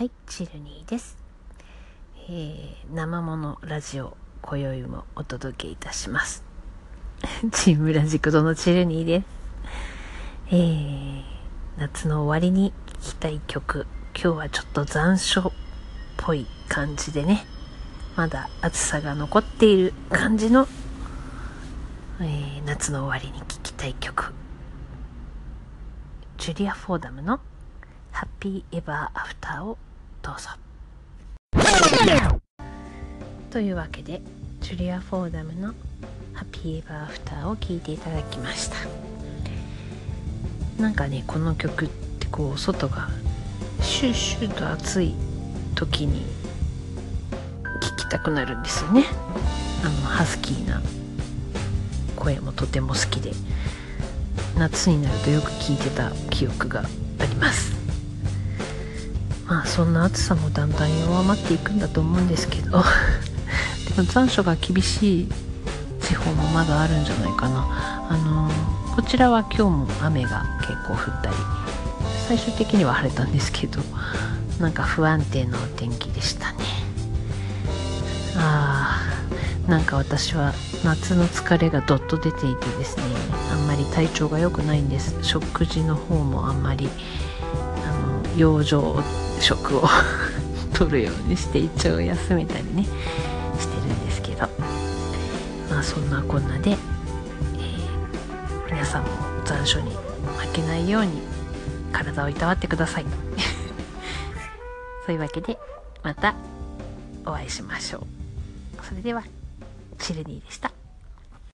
はい、チルニーです。えー、生ものラジオ、今宵もお届けいたします。チームラジクドのチルニーです。えー、夏の終わりに聴きたい曲、今日はちょっと残暑っぽい感じでね、まだ暑さが残っている感じの、えー、夏の終わりに聴きたい曲、ジュリア・フォーダムのハッピーエバーアフターをどうぞ。というわけで、ジュリア・フォーダムのハッピーエバーフターを聴いていただきました。なんかね、この曲ってこう、外がシュッシュッと暑い時に聴きたくなるんですよね。あの、ハスキーな声もとても好きで、夏になるとよく聴いてた記憶があります。まあそんな暑さもだんだん弱まっていくんだと思うんですけど。でも残暑が厳しい地方もまだあるんじゃないかな。あのー、こちらは今日も雨が結構降ったり最終的には晴れたんですけどなんか不安定なお天気でしたね。あーなんか私は夏の疲れがどっと出ていてですねあんまり体調が良くないんです。食事の方もあんまり養生食を 取るようにして胃腸を休めたりねしてるんですけど。まあそんなこんなで、えー、皆さんも残暑に負けないように体をいたわってください。そういうわけでまたお会いしましょう。それではチルニーでした。